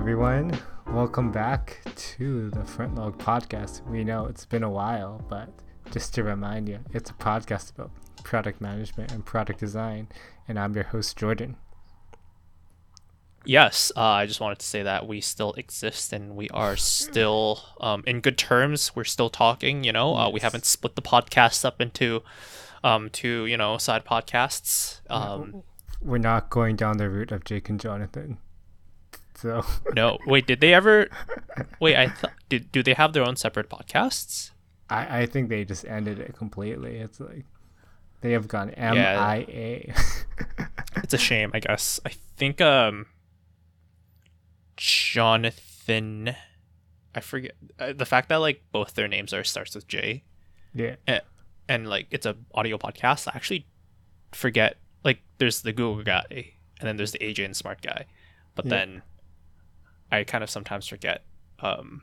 Everyone, welcome back to the Front Log Podcast. We know it's been a while, but just to remind you, it's a podcast about product management and product design, and I'm your host Jordan. Yes, uh, I just wanted to say that we still exist and we are still um, in good terms. We're still talking, you know. Uh, we haven't split the podcast up into um, two, you know, side podcasts. Um, We're not going down the route of Jake and Jonathan. So no, wait, did they ever? Wait, I thought did do they have their own separate podcasts? I, I think they just ended it completely. It's like they have gone Yeah. MIA. It's a shame, I guess. I think um, Jonathan, I forget uh, the fact that like both their names are starts with J. yeah. and, and like it's a audio podcast i actually forget like there's the google guy and then there's the aj and smart guy but Yeah. then i kind of sometimes forget um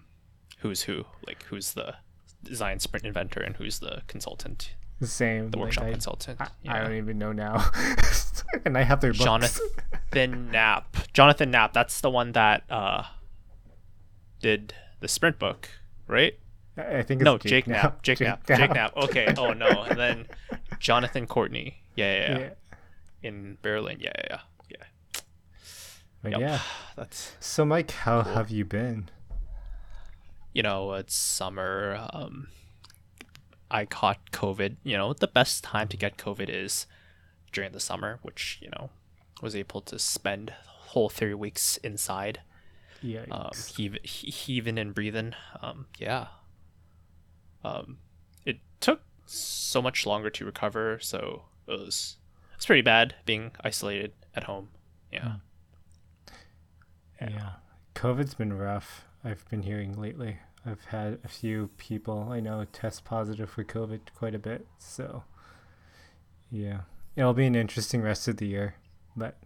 who's who like who's the design sprint inventor and who's the consultant The same. the like, workshop I, consultant I, I don't even know now. and I have their books. jonathan knapp jonathan knapp that's the one that uh did the sprint book right I think it's no Jake, jake knapp jake knapp jake knapp okay oh no and then jonathan courtney yeah yeah, yeah. Yeah. in Berlin. Yeah, yeah, yeah. But Yep. yeah. That's So Mike, how Cool. have you been? you know, it's summer. Um, I caught COVID. You know, the best time to get COVID is during the summer, which you know was able to spend whole three weeks inside, Yeah. um, heave, heaving and breathing. Um, yeah. Um, it took so much longer to recover, so it was it's pretty bad being isolated at home. Yeah. Yeah. COVID's been rough. I've been hearing lately. I've had a few people I know test positive for COVID quite a bit. So yeah. It'll be an interesting rest of the year. But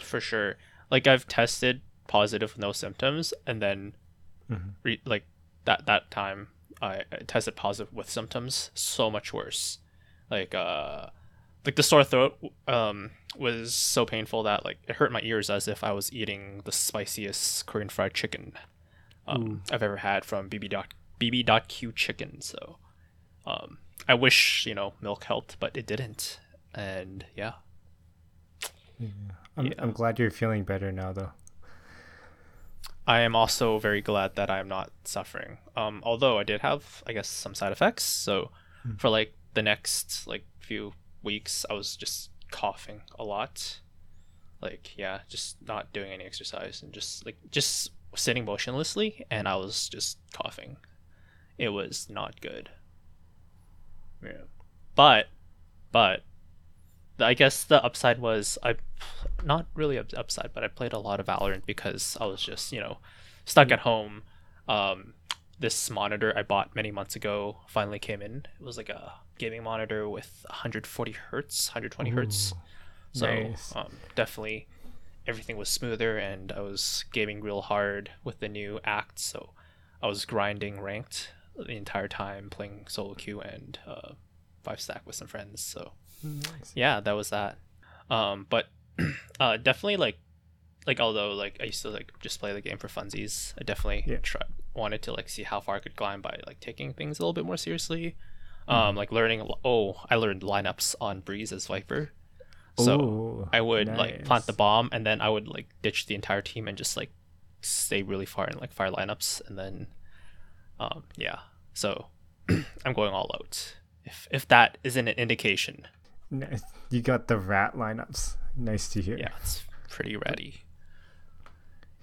for sure. Like I've tested positive with no symptoms, and then Mhm. re- like that that time I tested positive with symptoms. So much worse. Like uh, like the sore throat um was so painful that like it hurt my ears as if I was eating the spiciest Korean fried chicken um, I've ever had from BB dot BB dot Q chicken. So um, I wish you know milk helped, but it didn't. And yeah. I'm Yeah. I'm glad you're feeling better now though. I am also very glad that I'm not suffering. Um, although I did have, I guess, some side effects. So for like the next like few weeks, I was just coughing a lot. Like yeah, just not doing any exercise and just like just sitting motionlessly, and I was just coughing. It was not good. Yeah, but but I guess the upside was I not really up- upside, but I played a lot of Valorant because I was just you know stuck at home. Um, this monitor I bought many months ago finally came in. It was like a gaming monitor with 140 hertz, 120 hertz. So nice. um, definitely everything was smoother, and I was gaming real hard with the new act. So I was grinding ranked the entire time, playing solo queue and uh, five stack with some friends. So Nice. yeah that was that um but uh definitely like like although like i used to like just play the game for funsies i definitely Yeah. try, wanted to like see how far i could climb by like taking things a little bit more seriously um like learning oh i learned lineups on breeze as viper so Ooh, i would like plant the bomb and then i would like ditch the entire team and just like stay really far in like fire lineups and then um yeah so i'm going all out if if that isn't an indication Nice. You got the rat lineups. Nice to hear. yeah it's pretty ready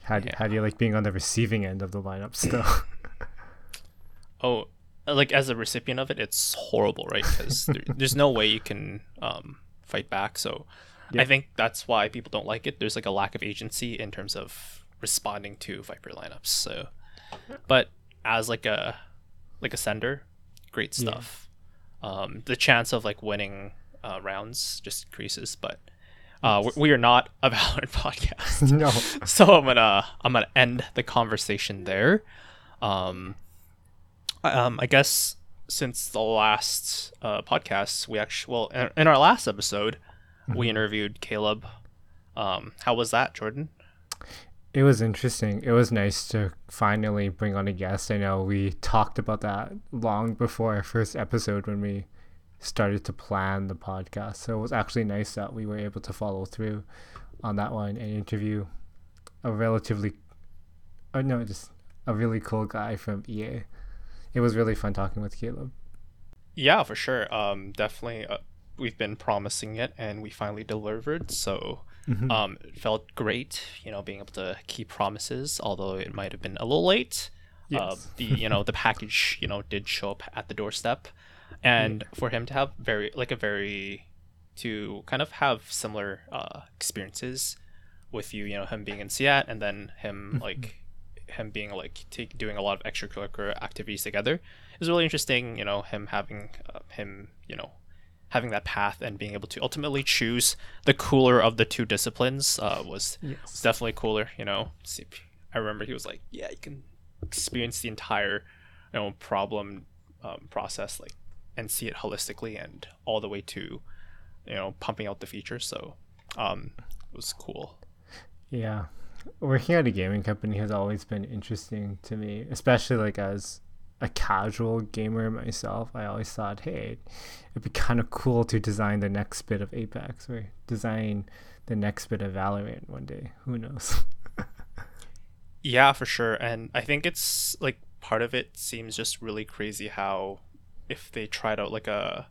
How, do, Yeah. how do you like being on the receiving end of the lineups though? Oh, like as a recipient of it, it's horrible, right? Because there, there's no way you can um, fight back. So Yeah. I think that's why people don't like it. There's like a lack of agency in terms of responding to Viper lineups. So, but as like a like a sender, great Yeah. stuff. Um, the chance of like winning uh, rounds just increases, but. Uh, we, we are not a Valorant podcast no. so I'm gonna I'm gonna end the conversation there. Um, um, I guess since the last uh, podcast, we actually well in, in our last episode, we interviewed Caleb. Um, how was that, Jordan? It was interesting. It was nice to finally bring on a guest. I know we talked about that long before our first episode when we started to plan the podcast. So it was actually nice that we were able to follow through on that one and interview a relatively, oh no, just a really cool guy from EA. It was really fun talking with Caleb. Yeah, for sure. Um, definitely. Uh, we've been promising it, and we finally delivered. So, mm-hmm. um, it felt great. You know, being able to keep promises, although it might have been a little late. Yes. Uh, the you know the package you know did show up at the doorstep, and for him to have very like a very to kind of have similar uh, experiences with you, you know, him being in Seattle and then him mm-hmm. like him being like take, doing a lot of extracurricular activities together is really interesting. You know, him having uh, him, you know, having that path and being able to ultimately choose the cooler of the two disciplines uh, was, yes. was definitely cooler. You know, I remember he was like, "Yeah, you can experience the entire, you know, problem um, process like and see it holistically and all the way to, you know, pumping out the features." So, um, it was cool. Yeah, working at a gaming company has always been interesting to me, especially like as a casual gamer myself. I always thought, hey, it'd be kind of cool to design the next bit of Apex or design the next bit of Valorant one day. Who knows? yeah, for sure. And I think it's like part of it seems just really crazy how if they tried out like a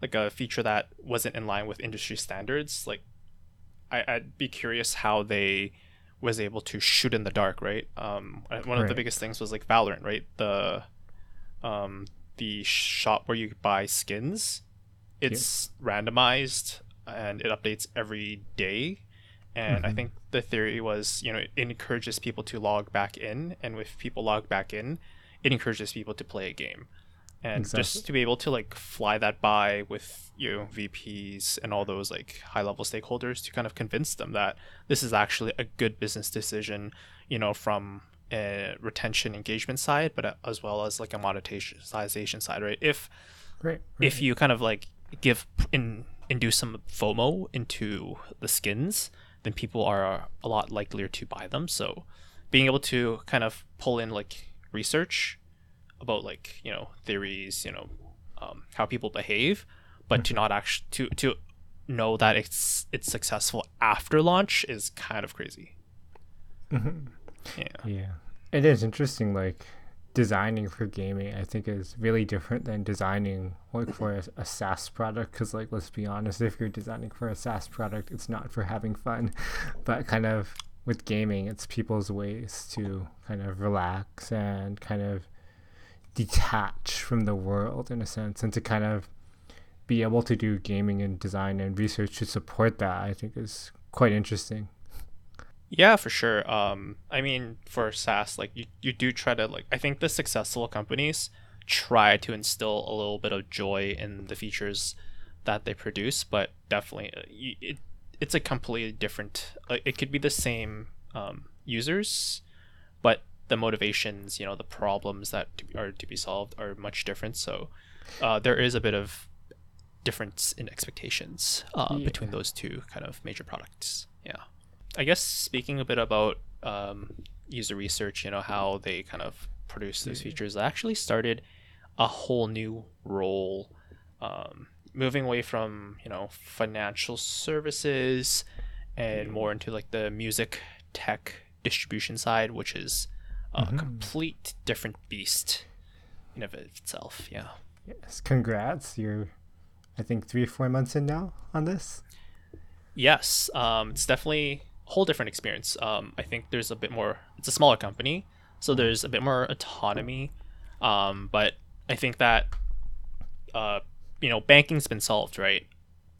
like a feature that wasn't in line with industry standards, like I, I'd be curious how they was able to shoot in the dark, right? Um, one right. of the biggest things was like Valorant, right? The um, the shop where you buy skins, it's yeah. randomized and it updates every day. And mm-hmm. I think the theory was, you know, it encourages people to log back in, and if people log back in, it encourages people to play a game and exactly. just to be able to like fly that by with you know VPs and all those like high level stakeholders to kind of convince them that this is actually a good business decision, you know, from a retention engagement side, but uh, as well as like a monetization side, right? If right, right. if you kind of like give in induce some FOMO into the skins, then people are uh, a lot likelier to buy them. So being able to kind of pull in like research about like you know theories, you know um, how people behave, but mm-hmm. to not actually to to know that it's it's successful after launch is kind of crazy. Mm-hmm. Yeah, yeah, it is interesting. Like designing for gaming, I think is really different than designing like for a, a SaaS product. Because like let's be honest, if you're designing for a SaaS product, it's not for having fun, but kind of with gaming, it's people's ways to kind of relax and kind of detach from the world in a sense and to kind of be able to do gaming and design and research to support that i think is quite interesting. Yeah for sure. Um i mean for saas like you, you do try to like i think the successful companies try to instill a little bit of joy in the features that they produce but definitely uh, it, it's a completely different uh, it could be the same um, users but the motivations, you know, the problems that are to be solved are much different. So uh, there is a bit of difference in expectations uh, yeah. between those two kind of major products. Yeah. I guess speaking a bit about um, user research, you know, how they kind of produce those features, I actually started a whole new role, um, moving away from, you know, financial services and more into like the music tech distribution side, which is a mm-hmm. complete different beast in of itself. Yeah. Yes. Congrats. You're, I think, three or four months in now on this. Yes. Um, it's definitely a whole different experience. Um, I think there's a bit more. It's a smaller company, so there's a bit more autonomy. Um, but I think that, uh, you know, banking's been solved, right?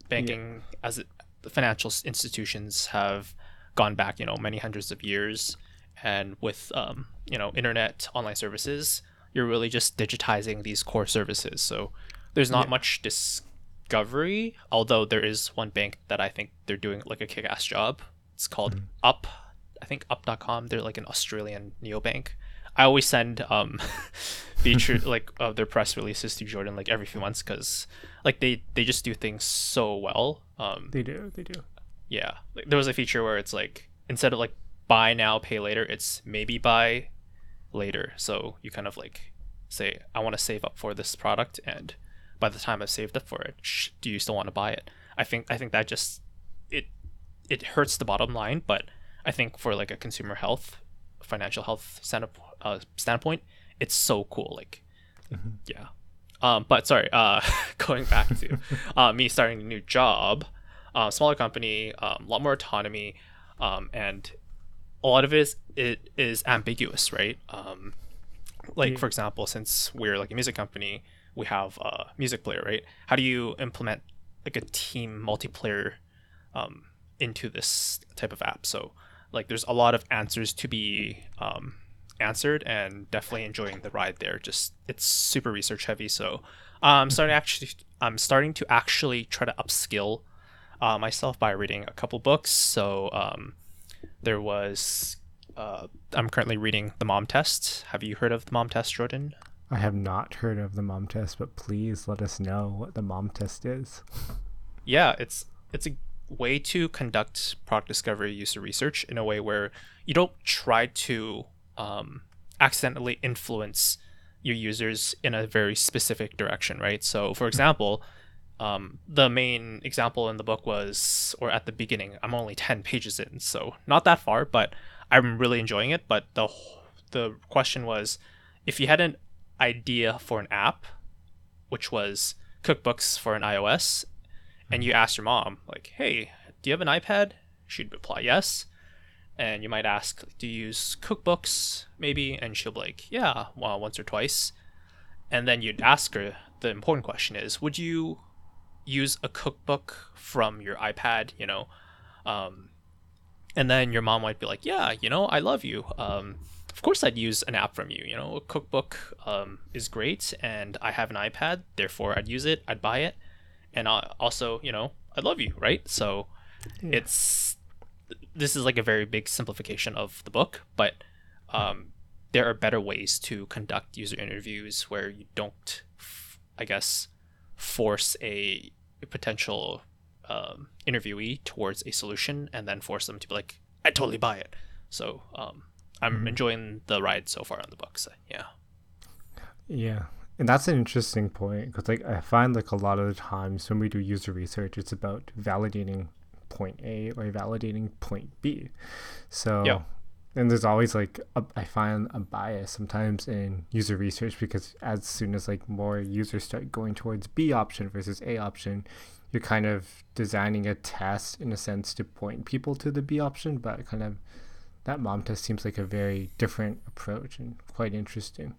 Banking yeah. as it, the financial institutions have gone back, you know, many hundreds of years and with um, you know internet online services you're really just digitizing these core services. So there's not yeah. much discovery although there is one bank that i think they're doing like a kick-ass job. It's called mm-hmm. up i think up.com they're like an australian neobank. I always send um feature like uh, their press releases to jordan like every few months because like they they just do things so well um they do they do. yeah. Like, there was a feature where it's like instead of like buy now, pay later. It's maybe buy later. So you kind of like say, I want to save up for this product, and by the time I've saved up for it, sh- do you still want to buy it? I think I think that just it it hurts the bottom line, but I think for like a consumer health, financial health standpoint, uh, standpoint it's so cool. Like, mm-hmm. yeah. Um, but sorry, uh, going back to uh, me starting a new job, uh, smaller company, um, a lot more autonomy, um, and a lot of it is it is ambiguous, right? Um, like for example, since we're like a music company, we have a music player, right? How do you implement like a team multiplayer um, into this type of app? So like, there's a lot of answers to be um, answered, and definitely enjoying the ride there. Just it's super research heavy, so I'm um, starting actually I'm starting to actually try to upskill uh, myself by reading a couple books. So um, there was uh, I'm currently reading The Mom Test. Have you heard of The Mom Test, Jordan? I have not heard of the mom test, but please let us know what the mom test is. Yeah, it's it's a way to conduct product discovery user research in a way where you don't try to um, accidentally influence your users in a very specific direction, right? So, for example, um, the main example in the book was, or at the beginning, I'm only 10 pages in, so not that far, but I'm really enjoying it. But the the question was, if you had an idea for an app, which was cookbooks for an iOS, and you ask your mom, like, hey, do you have an iPad? She'd reply, yes. And you might ask, do you use cookbooks, maybe? And she'll be like, yeah, well, once or twice. And then you'd ask her, the important question is, would you use a cookbook from your iPad, you know? Um, and then your mom might be like, yeah, you know, I love you. Um, of course I'd use an app from you. You know, a cookbook um, is great, and I have an iPad, therefore I'd use it, I'd buy it, and I also, you know, I love you, right? So yeah. it's this is like a very big simplification of the book, but um, there are better ways to conduct user interviews where you don't, I guess, force a, a potential um, interviewee towards a solution and then force them to be like, I totally buy it. So um, I'm mm-hmm. enjoying the ride so far on the books. Yeah. Yeah. And that's an interesting point because like I find like a lot of the times when we do user research, it's about validating point A or validating point B. So yeah. And there's always like a, I find a bias sometimes in user research because as soon as like more users start going towards B option versus A option, you're kind of designing a test in a sense to point people to the B option, but kind of that mom test seems like a very different approach and quite interesting.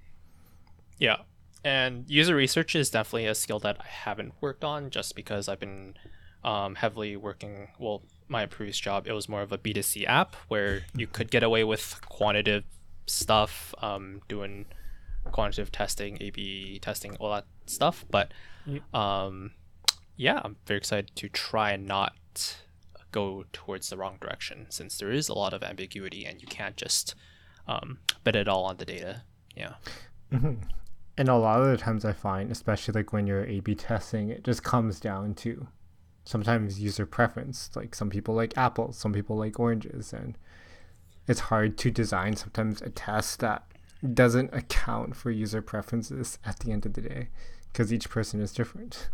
Yeah. And user research is definitely a skill that I haven't worked on just because I've been um, heavily working. Well, my previous job, it was more of a B2C app where you could get away with quantitative stuff, um, doing quantitative testing, A B testing, all that stuff. But um, yeah, I'm very excited to try and not go towards the wrong direction since there is a lot of ambiguity and you can't just um, bet it all on the data. Yeah. Mm-hmm. And a lot of the times I find, especially like when you're A B testing, it just comes down to sometimes user preference. Like some people like apples, some people like oranges. And it's hard to design sometimes a test that doesn't account for user preferences at the end of the day because each person is different.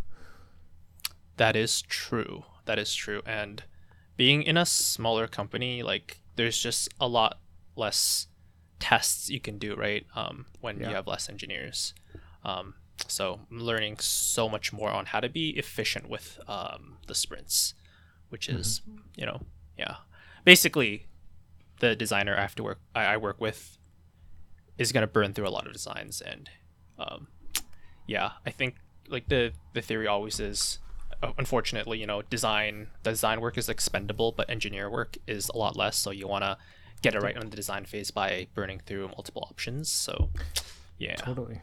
That is true. That is true. And being in a smaller company, like there's just a lot less tests you can do, right? Um, when yeah. you have less engineers. Um, so I'm learning so much more on how to be efficient with um, the sprints, which is, mm-hmm. you know, yeah. Basically, the designer I have to work I, I work with is gonna burn through a lot of designs, and um, yeah, I think like the the theory always is uh, unfortunately, you know, design design work is expendable, but engineer work is a lot less. So you want to get it right on the design phase by burning through multiple options. So, yeah, totally.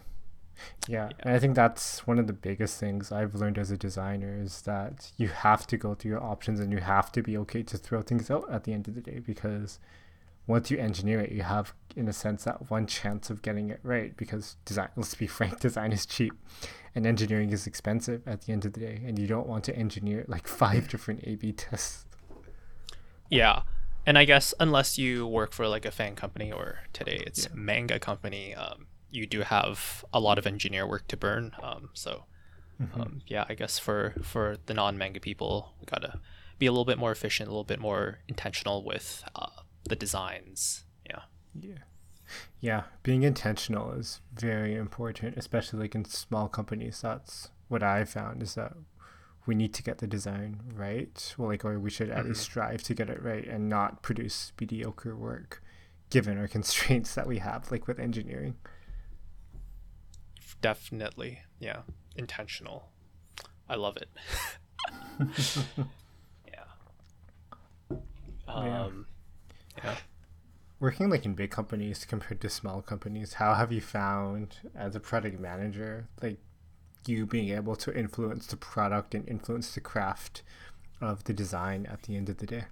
Yeah, yeah. and I think that's one of the biggest things I've learned as a designer is that you have to go through your options and you have to be okay to throw things out at the end of the day because once you engineer it, you have, in a sense, that one chance of getting it right because design, let's be frank, design is cheap and engineering is expensive at the end of the day. And you don't want to engineer like five different A B tests. Yeah. and I guess unless you work for like a FAANG company or today it's yeah. manga company, um, you do have a lot of engineer work to burn. Um, so mm-hmm. um, yeah, I guess for for the non manga people, we gotta be a little bit more efficient, a little bit more intentional with uh, the designs. Yeah. Yeah. Yeah, being intentional is very important, especially like in small companies. That's what I found is that we need to get the design right. Well, like, or we should at mm-hmm. least strive to get it right and not produce mediocre work, given our constraints that we have, like with engineering. Definitely, yeah, intentional. I love it. yeah. Um, yeah. Working like in big companies compared to small companies, how have you found as a product manager, like you being able to influence the product and influence the craft of the design at the end of the day?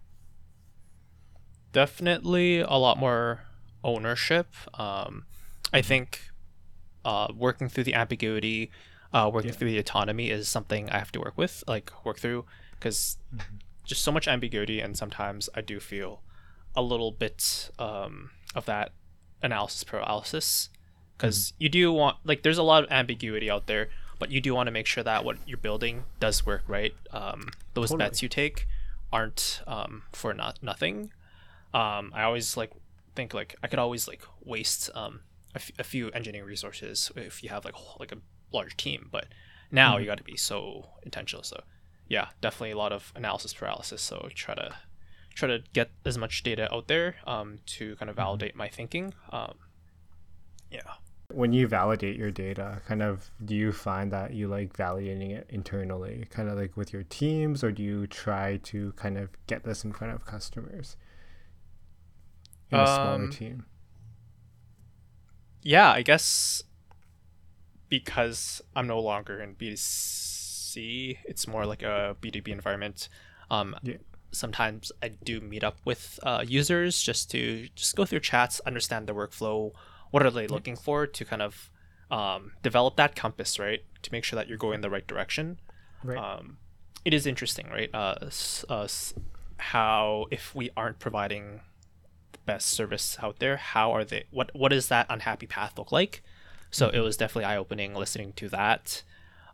Definitely a lot more ownership. Um, I think uh, working through the ambiguity, uh, working yeah. through the autonomy is something I have to work with, like work through, because mm-hmm. just so much ambiguity, and sometimes I do feel a little bit um, of that analysis paralysis, because mm-hmm. you do want like there's a lot of ambiguity out there but you do want to make sure that what you're building does work right. Um, those totally. bets you take aren't um, for not nothing. Um, I always like think like I could always like waste um, a, f- a few engineering resources if you have like like a large team, but now mm-hmm. you got to be so intentional. So yeah, definitely a lot of analysis paralysis. So try to try to get as much data out there um, to kind of mm-hmm. validate my thinking. Um, yeah when you validate your data kind of do you find that you like validating it internally kind of like with your teams or do you try to kind of get this in front of customers in a um, smaller team yeah i guess because i'm no longer in b2c it's more like a b2b environment um yeah. sometimes i do meet up with uh, users just to just go through chats understand the workflow what are they looking for to kind of um, develop that compass, right? To make sure that you're going in the right direction. Right. Um, it is interesting, right? Uh, uh, how if we aren't providing best service out there, how are they? What what does that unhappy path look like? So mm-hmm. it was definitely eye opening listening to that.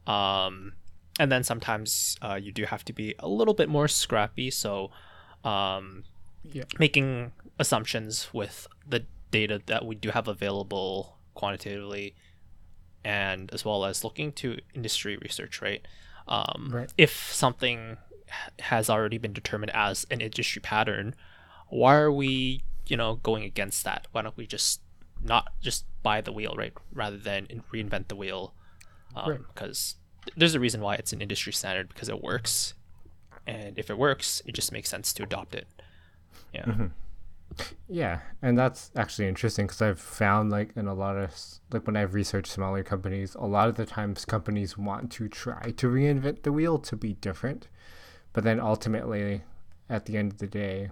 Um, and then sometimes uh, you do have to be a little bit more scrappy. So um, yeah. making assumptions with the data that we do have available quantitatively and as well as looking to industry research right um, right. if something has already been determined as an industry pattern why are we you know going against that. Why don't we just not just buy the wheel right rather than reinvent the wheel because um, right. there's a reason why it's an industry standard because it works. And if it works it just makes sense to adopt it. Yeah. Mm-hmm. Yeah, and that's actually interesting because I've found like in a lot of like when I've researched smaller companies, a lot of the times companies want to try to reinvent the wheel to be different, but then ultimately, at the end of the day,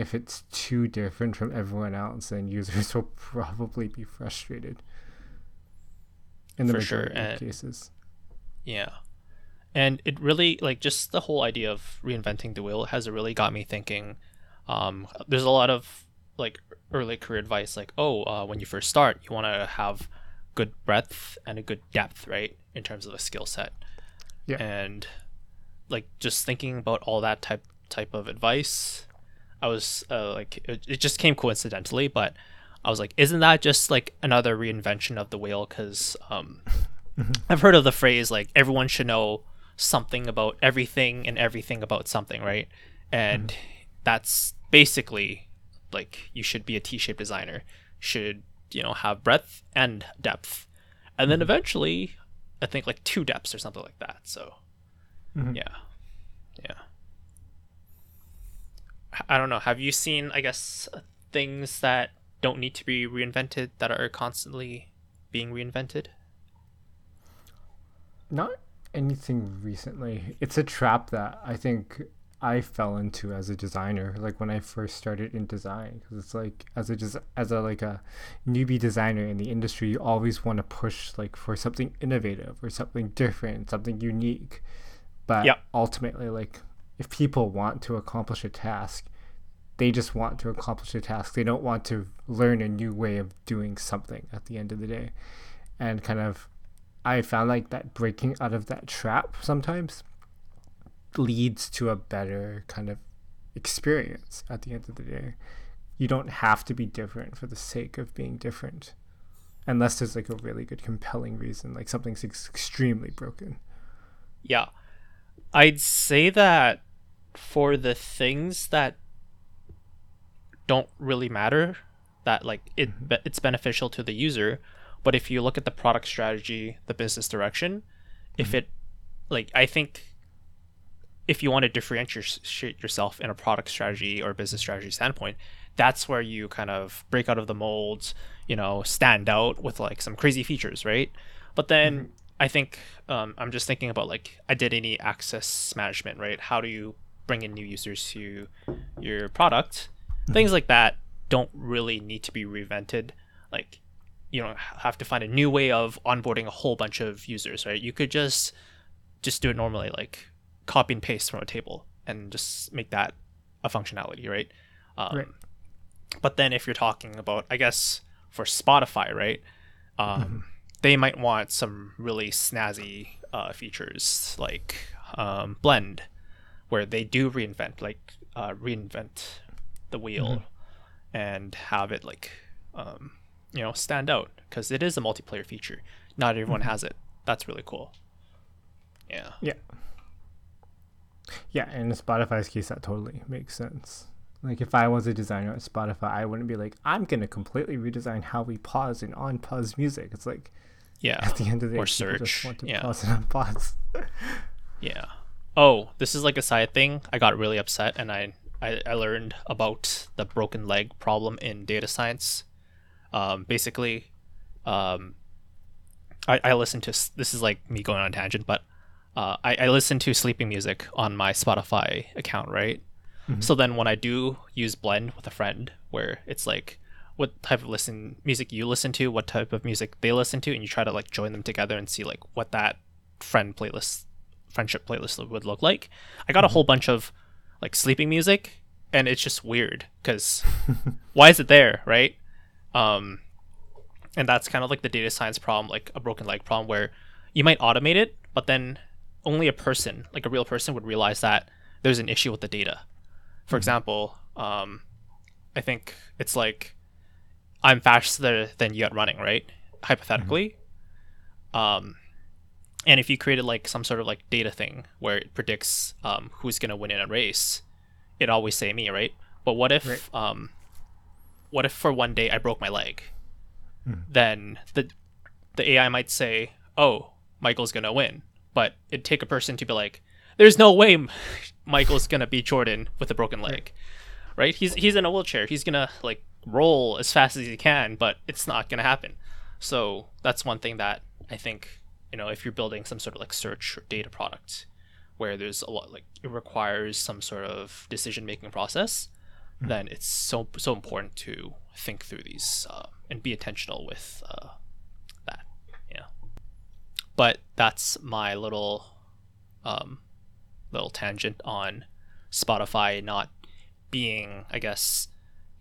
if it's too different from everyone else, then users will probably be frustrated. In the For majority sure. and, cases. Yeah. And it really like just the whole idea of reinventing the wheel has really got me thinking um, there's a lot of like early career advice, like oh, uh, when you first start, you want to have good breadth and a good depth, right, in terms of a skill set. Yeah. And like just thinking about all that type type of advice, I was uh, like, it, it just came coincidentally, but I was like, isn't that just like another reinvention of the wheel? Because um, mm-hmm. I've heard of the phrase like everyone should know something about everything and everything about something, right? And mm-hmm. that's basically like you should be a T-shaped designer, should you know have breadth and depth, and then mm-hmm. eventually, I think like two depths or something like that. So, mm-hmm. yeah, yeah. I don't know. Have you seen, I guess, things that don't need to be reinvented that are constantly being reinvented? Not anything recently. It's a trap that I think I fell into as a designer, like when I first started in design, because it's like as a des- as a like a newbie designer in the industry, you always want to push like for something innovative or something different, something unique. But yep. ultimately, like if people want to accomplish a task, they just want to accomplish a task. They don't want to learn a new way of doing something at the end of the day. And kind of, I found like that breaking out of that trap sometimes leads to a better kind of experience at the end of the day. You don't have to be different for the sake of being different. Unless there's like a really good compelling reason, like something's ex- extremely broken. Yeah. I'd say that for the things that don't really matter that like it mm-hmm. it's beneficial to the user but if you look at the product strategy the business direction mm-hmm. if it like i think if you want to differentiate yourself in a product strategy or business strategy standpoint that's where you kind of break out of the molds you know stand out with like some crazy features right but then mm-hmm. i think um, i'm just thinking about like identity access management right how do you bring in new users to your product things like that don't really need to be reinvented like you don't have to find a new way of onboarding a whole bunch of users right you could just just do it normally like copy and paste from a table and just make that a functionality right, um, right. but then if you're talking about i guess for spotify right um, mm-hmm. they might want some really snazzy uh, features like um, blend where they do reinvent like uh, reinvent the wheel mm-hmm. and have it like um, you know stand out because it is a multiplayer feature. Not everyone mm-hmm. has it. That's really cool. Yeah. Yeah. Yeah, in Spotify's case, that totally makes sense. Like if I was a designer at Spotify, I wouldn't be like, I'm gonna completely redesign how we pause and on pause music. It's like, yeah, at the end of the day, or search. just want to yeah. pause and unpause. yeah. Oh, this is like a side thing. I got really upset and I I, I learned about the broken leg problem in data science. Um, basically, um, I, I listen to this is like me going on a tangent, but uh, I, I listen to sleeping music on my Spotify account, right? Mm-hmm. So then when I do use Blend with a friend, where it's like what type of listen music you listen to, what type of music they listen to, and you try to like join them together and see like what that friend playlist, friendship playlist would look like. I got mm-hmm. a whole bunch of like sleeping music and it's just weird because why is it there right um and that's kind of like the data science problem like a broken leg problem where you might automate it but then only a person like a real person would realize that there's an issue with the data for mm-hmm. example um i think it's like i'm faster than you at running right hypothetically mm-hmm. um and if you created like some sort of like data thing where it predicts um, who's going to win in a race it always say me right? But what if right. um what if for one day i broke my leg? Mm. then the the ai might say oh michael's going to win. But it'd take a person to be like there's no way michael's going to beat jordan with a broken leg. Right. right he's he's in a wheelchair. He's going to like roll as fast as he can but it's not going to happen. So that's one thing that i think you know if you're building some sort of like search or data product where there's a lot like it requires some sort of decision making process mm-hmm. then it's so so important to think through these uh, and be intentional with uh, that yeah but that's my little um, little tangent on spotify not being i guess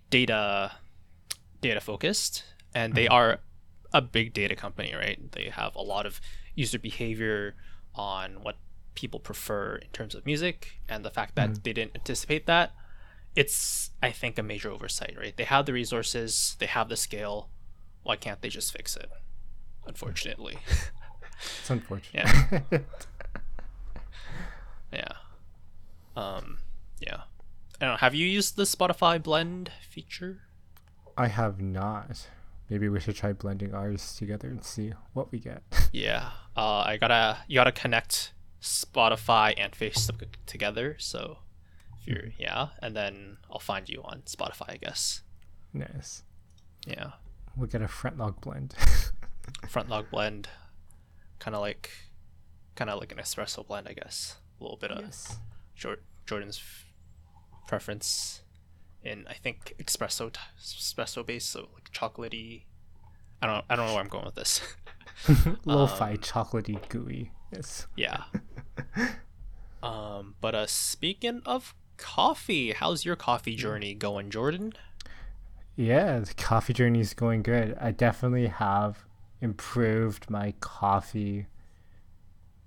data data focused and they mm-hmm. are a big data company right they have a lot of user behavior on what people prefer in terms of music and the fact that mm. they didn't anticipate that it's i think a major oversight right? They have the resources they have the scale. Why can't they just fix it? Unfortunately. It's unfortunate. Yeah. Yeah. Um yeah. I don't know have you used the spotify blend feature? I have not maybe we should try blending ours together and see what we get. yeah, uh, I gotta you gotta connect Spotify and Facebook together. So if you're mm-hmm. yeah, and then I'll find you on Spotify, I guess. Nice. Yeah. We'll get a front log blend. front log blend, kind of like, kind of like an espresso blend, I guess. A little bit yes. of Jordan's preference in I think espresso t- espresso base, so like chocolatey. I don't I don't know where I'm going with this. Lo-fi, um, chocolatey, gooey. Yes. Yeah. um, but uh, speaking of coffee. How's your coffee journey going, Jordan? Yeah, the coffee journey is going good. I definitely have improved my coffee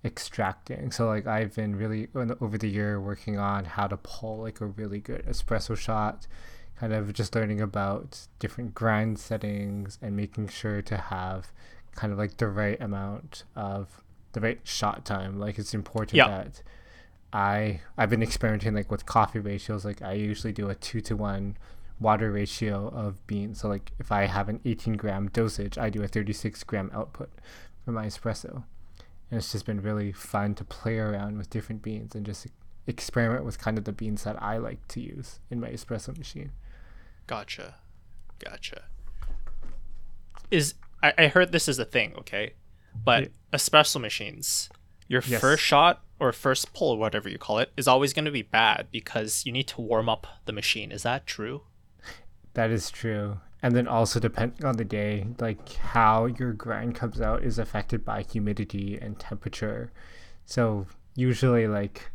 extracting. So like I've been really over the year working on how to pull like a really good espresso shot, kind of just learning about different grind settings and making sure to have kind of like the right amount of the right shot time. Like it's important Yeah. that I I've been experimenting like with coffee ratios. Like I usually do a two to one water ratio of beans. So like if I have an 18 gram dosage, I do a 36 gram output for my espresso. And it's just been really fun to play around with different beans and just experiment with kind of the beans that I like to use in my espresso machine. Gotcha. Gotcha. Is I, I heard this is a thing, okay? But Yeah. espresso machines, your Yes. first shot or first pull, whatever you call it, is always going to be bad because you need to warm up the machine. Is that true? That is true. And then also depending on the day, like how your grind comes out is affected by humidity and temperature. So usually like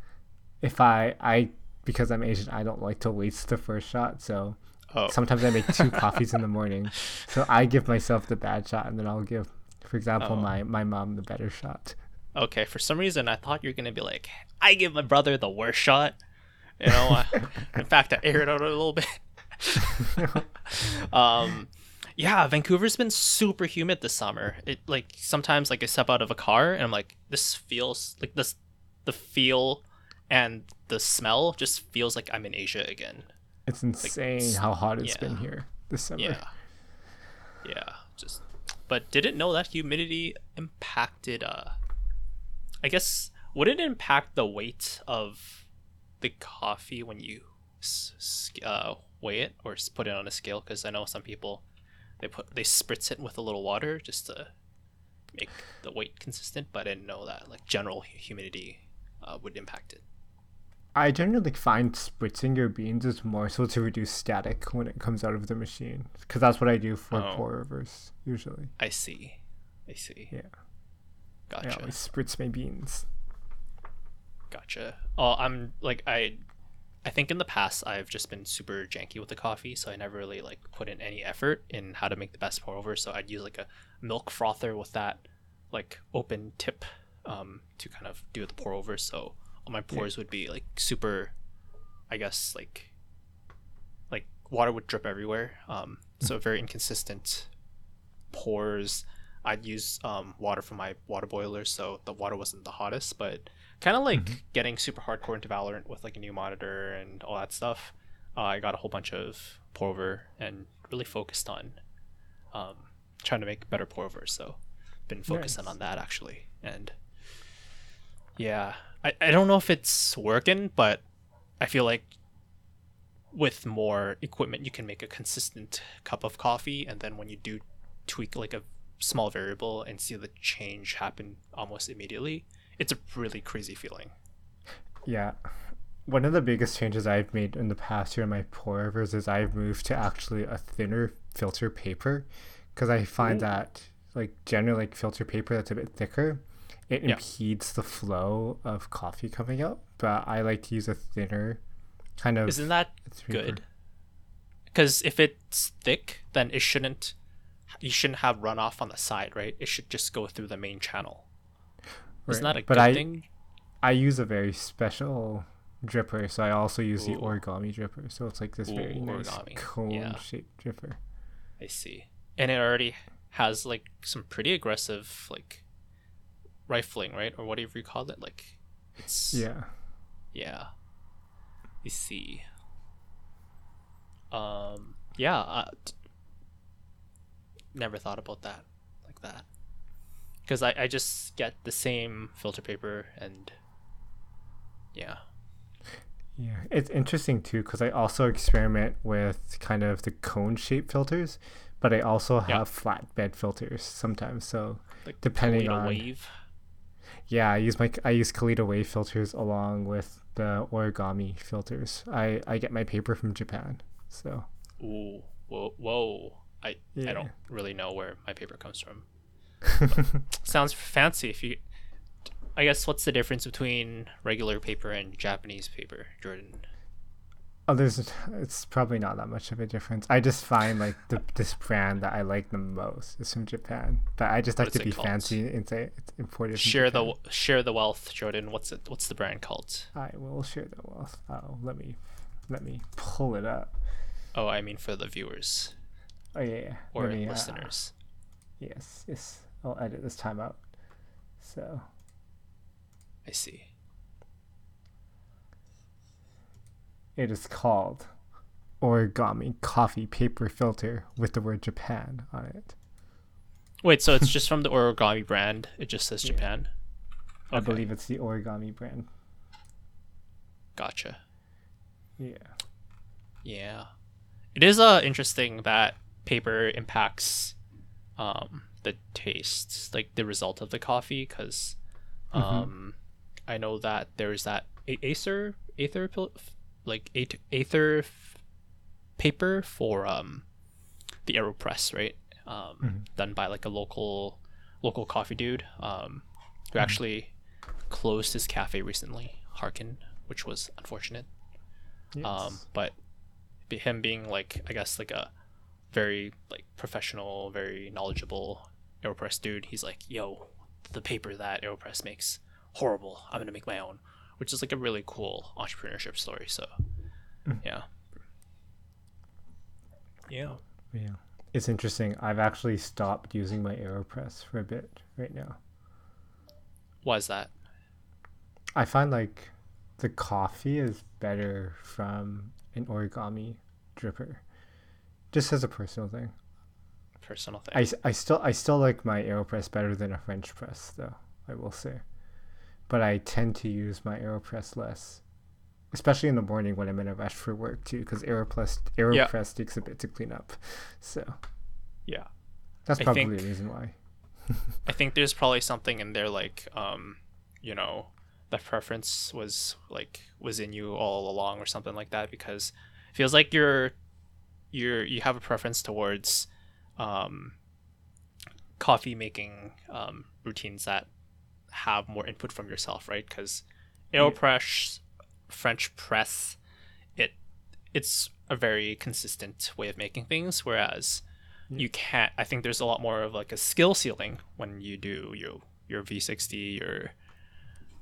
if I I because I'm Asian, I don't like to waste the first shot. So Oh, sometimes I make two coffees in the morning. So I give myself the bad shot and then I'll give for example Oh. my my mom the better shot. okay. For some reason, I thought you were going to be like, I give my brother the worst shot. You know, I, uh, in fact, I aired out a little bit. um yeah vancouver's been super humid this summer. It like sometimes like i step out of a car and i'm like this feels like this the feel and the smell just feels like i'm in asia again. It's insane s- how hot it's been here this summer. yeah. Yeah just but didn't know that humidity impacted uh i guess would it impact the weight of the coffee when you uh, weigh it or s- put it on a scale because i know some people they put they spritz it with a little water just to make the weight consistent but i didn't know that like general humidity uh, would impact it I generally find spritzing your beans is more so to reduce static when it comes out of the machine because that's what I do for Oh. pour overs usually. i see i see Yeah. I gotcha always spritz my beans. Gotcha. Oh, I'm like I I think in the past I've just been super janky with the coffee, so I never really like put in any effort in how to make the best pour over. So I'd use like a milk frother with that like open tip um to kind of do the pour over. So all my pours would be like super I guess like like water would drip everywhere. Um so very inconsistent pours. I'd use um, water from my water boiler, so the water wasn't the hottest, but kind of like getting super hardcore into Valorant with like a new monitor and all that stuff. Uh, I got a whole bunch of pour over and really focused on um, trying to make better pour overs. So been focusing Nice. on that actually, and yeah, I, I don't know if it's working, but I feel like with more equipment you can make a consistent cup of coffee and then when you do tweak like a small variable and see the change happen almost immediately it's a really crazy feeling Yeah. One of the biggest changes I've made in the past year in my pour overs is I've moved to actually a thinner filter paper because I find Ooh. that like generally like filter paper that's a bit thicker, it Yeah. impedes the flow of coffee coming out. But I like to use a thinner kind of isn't that paper. good because if it's thick then it shouldn't you shouldn't have runoff on the side right it should just go through the main channel Right. not a but good I, thing I use a very special dripper, so I also use the Ooh. origami dripper. So it's like this very Ooh, nice origami. cone Yeah. shaped dripper. i see and it already has like some pretty aggressive like rifling right or whatever you call it like it's Yeah. Yeah. You see. Um. Yeah. Uh, t- never thought about that like that. Because I, I just get the same filter paper and. Yeah. Yeah, it's interesting too because I also experiment with kind of the cone shaped filters, but I also have Yeah. flat bed filters sometimes. So Like Depending on- wave. yeah, I use my I use Kalita Wave filters along with the origami filters. I I get my paper from Japan, so Ooh. Whoa. Whoa. I I don't really know where my paper comes from. Sounds fancy. If you. I guess what's the difference between regular paper and Japanese paper, Jordan? Oh, there's it's probably not that much of a difference. I just find like the this brand that I like the most is from Japan, but I just What like to be called? fancy and say it's imported. Share the share the wealth, Jordan. What's it? What's the brand called? I will share the wealth. Oh, let me let me pull it up. Oh, I mean for the viewers Oh yeah, yeah. or me, uh, listeners. yes, yes. I'll edit this time out. So I see. it is called origami coffee paper filter with the word Japan on it. Wait, so it's just from the origami brand. It just says Yeah. Japan. I believe it's the origami brand. Gotcha. Yeah. Yeah, it is uh interesting that paper impacts um the taste, like the result of the coffee, because Mhm. um I know that there's that A- Acer Aether like Aether, Aether f- paper for um the Aeropress, right? Um, Mhm. done by like a local local coffee dude um who Mhm. actually closed his cafe recently, Harkin, which was unfortunate Yes. um but him being like i guess like a very like professional very knowledgeable aeropress dude he's like yo the paper that aeropress makes horrible i'm gonna make my own which is like a really cool entrepreneurship story so Mm. yeah yeah yeah. It's interesting. I've actually stopped using my AeroPress for a bit right now. why is that I find like the coffee is better from an origami dripper. Just as a personal thing. Personal thing I, I still I still like my AeroPress better than a French press though, I will say. But I tend to use my AeroPress less. Especially in the morning when I'm in a rush for work too, because AeroPress AeroPress takes a bit to clean up. So yeah that's probably think- the reason why. i think there's probably something in there like um you know that preference was like was in you all along or something like that because it feels like you're you're you have a preference towards um coffee making um routines that have more input from yourself right because aeropress french press it it's a very consistent way of making things whereas Yeah. you can't i think there's a lot more of like a skill ceiling when you do your your v60 your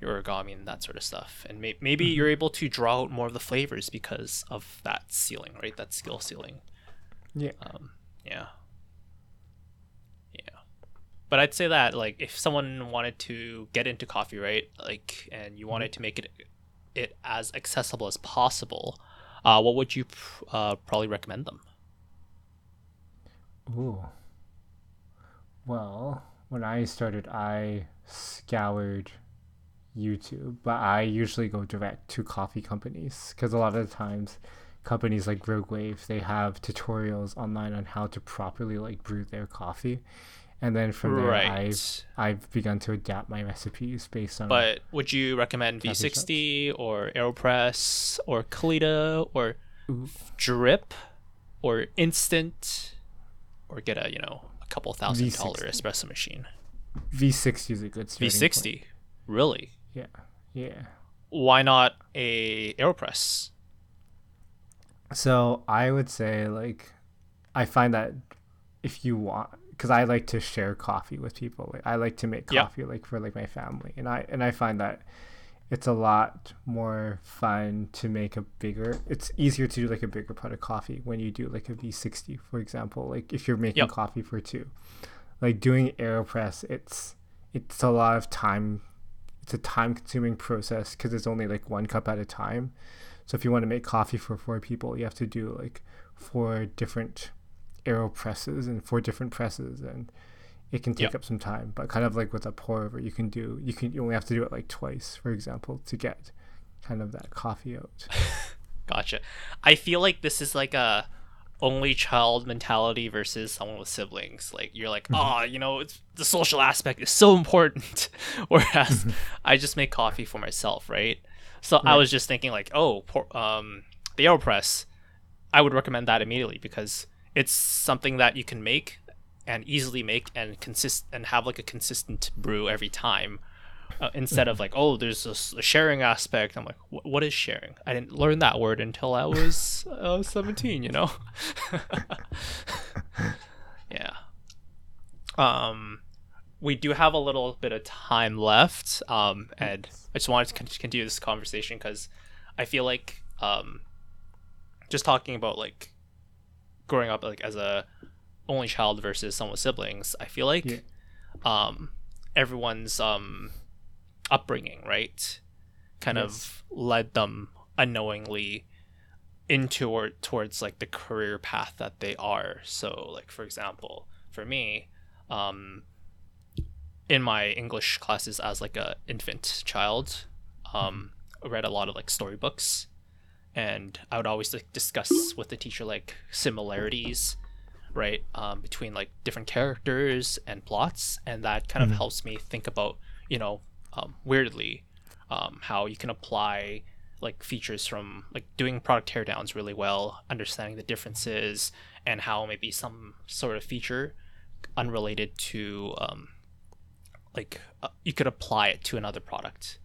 your origami and that sort of stuff and may- maybe Mm-hmm. you're able to draw out more of the flavors because of that ceiling right that skill ceiling Yeah. um yeah yeah but i'd say that like if someone wanted to get into coffee right like and you wanted to make it it as accessible as possible uh what would you pr- uh, probably recommend them Ooh. Well, when I started, I scoured YouTube, but I usually go direct to coffee companies because a lot of the times, companies like Rogue Wave they have tutorials online on how to properly like brew their coffee, and then from there right I've I've begun to adapt my recipes based on. But would you recommend V60 or AeroPress or Kalita or Ooh. Drip or Instant or get a you know a couple thousand dollar V60. espresso machine? V60 is a good. V60, really? Yeah, yeah. Why not a AeroPress? So I would say like I find that if you want because I like to share coffee with people. Like I like to make coffee like for like my family. And I and I find that it's a lot more fun to make a bigger it's easier to do like a bigger pot of coffee when you do like a V60 for example. Like if you're making Yep. coffee for two. Like doing AeroPress it's it's a lot of time it's a time consuming process because it's only like one cup at a time. So if you want to make coffee for four people, you have to do like four different aero presses and four different presses, and it can take Yep. up some time. But kind of like with a pour over, you can do you can you only have to do it like twice, for example, to get kind of that coffee out. Gotcha. I feel like this is like a only child mentality versus someone with siblings. Like you're like, oh, you know, it's the social aspect is so important. Whereas I just make coffee for myself, right? So I was just thinking like, oh, pour, um, the Aeropress, I would recommend that immediately because it's something that you can make and easily make and consist and have like a consistent brew every time. uh, instead of like oh there's a, a sharing aspect. I'm like what is sharing? I didn't learn that word until i was uh, 17 you know? Yeah. Um we do have a little bit of time left um and i just wanted to continue this conversation because i feel like um just talking about like growing up like as a only child versus someone with siblings i feel like Yeah. um everyone's um upbringing, right? Kind Yes. of led them unknowingly into or towards like the career path that they are. So like for example, for me, um in my English classes as like a infant child, um I read a lot of like storybooks and I would always like discuss with the teacher like similarities right um, between like different characters and plots and that kind of Mhm. helps me think about you know um, weirdly um, how you can apply like features from like doing product teardowns really well understanding the differences and how maybe some sort of feature unrelated to um, like uh, you could apply it to another product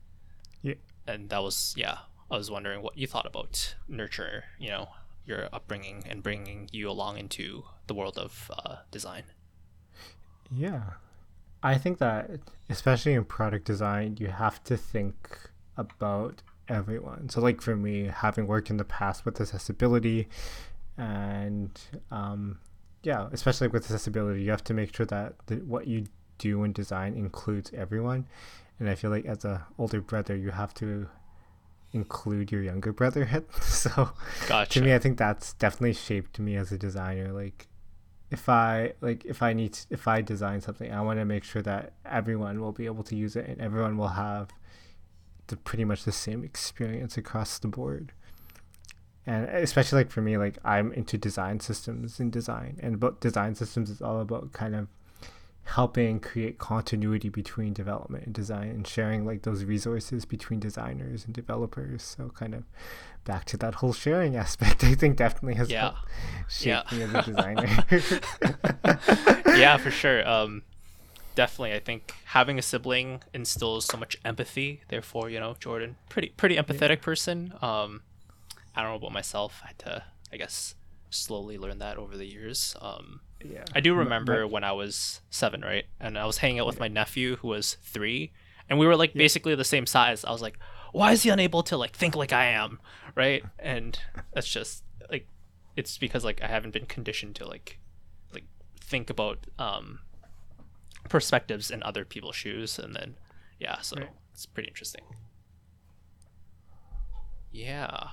Yeah. and that was yeah i was wondering what you thought about nurture you know your upbringing and bringing you along into the world of uh, design Yeah. I think that especially in product design, you have to think about everyone. So like for me, having worked in the past with accessibility and um yeah, especially with accessibility, you have to make sure that the, what you do in design includes everyone. And I feel like as a older brother, you have to include your younger brother. so gotcha to me i think that's definitely shaped me as a designer. Like if i like if i need to, if i design something i want to make sure that everyone will be able to use it and everyone will have the pretty much the same experience across the board. And especially like for me like i'm into design systems and design and about design systems is all about kind of helping create continuity between development and design and sharing like those resources between designers and developers. So kind of back to that whole sharing aspect i think definitely has Yeah. helped shape Yeah. me as a designer. Yeah for sure. Um definitely i think having a sibling instills so much empathy. Therefore you know jordan pretty pretty empathetic person. Um i don't know about myself. I had to i guess slowly learn that over the years. Um yeah I do remember when I was seven, right? And I was hanging out with my nephew who was three, and we were like basically the same size. I was like, why is he unable to like think like I am, right? And that's just like, it's because like I haven't been conditioned to like, like think about um, perspectives in other people's shoes, and then yeah, so Right. it's pretty interesting. Yeah,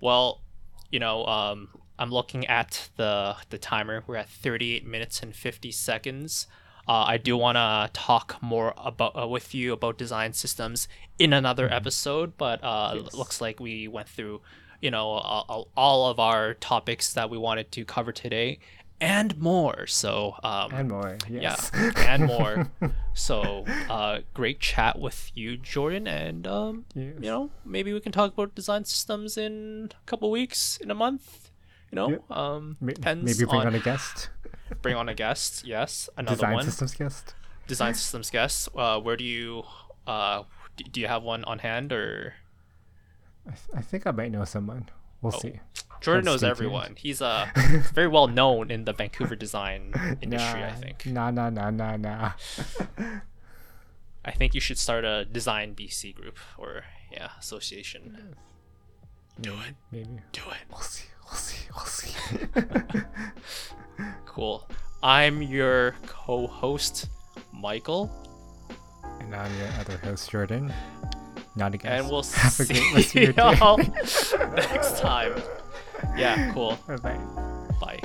well, you know, um, I'm looking at the the timer. We're at 38 minutes and 50 seconds. Uh, I do want to talk more about uh, with you about design systems in another episode, but uh, Yes. it looks like we went through, you know, all, all of our topics that we wanted to cover today, and more. So um, and more yes yeah, and more. So uh, great chat with you, Jordan, and um, Yes. you know, maybe we can talk about design systems in a couple weeks, in a month. You know, um, depends maybe bring on, on a guest bring on a guest. Yes, another design one. systems guest Design systems guest. Uh, where do you uh, do you have one on hand or? I, th- I think i might know someone we'll Oh, see Jordan knows stay tuned. everyone. He's uh very well known in the Vancouver design industry. I think. nah nah nah nah nah I think you should start a design BC group or yeah association. Do it. maybe Do it. we'll see we'll see we'll see Cool. I'm your co-host, Michael, and i'm your other host jordan not again. and we'll have a great rest of see y'all next time. Yeah, cool. bye bye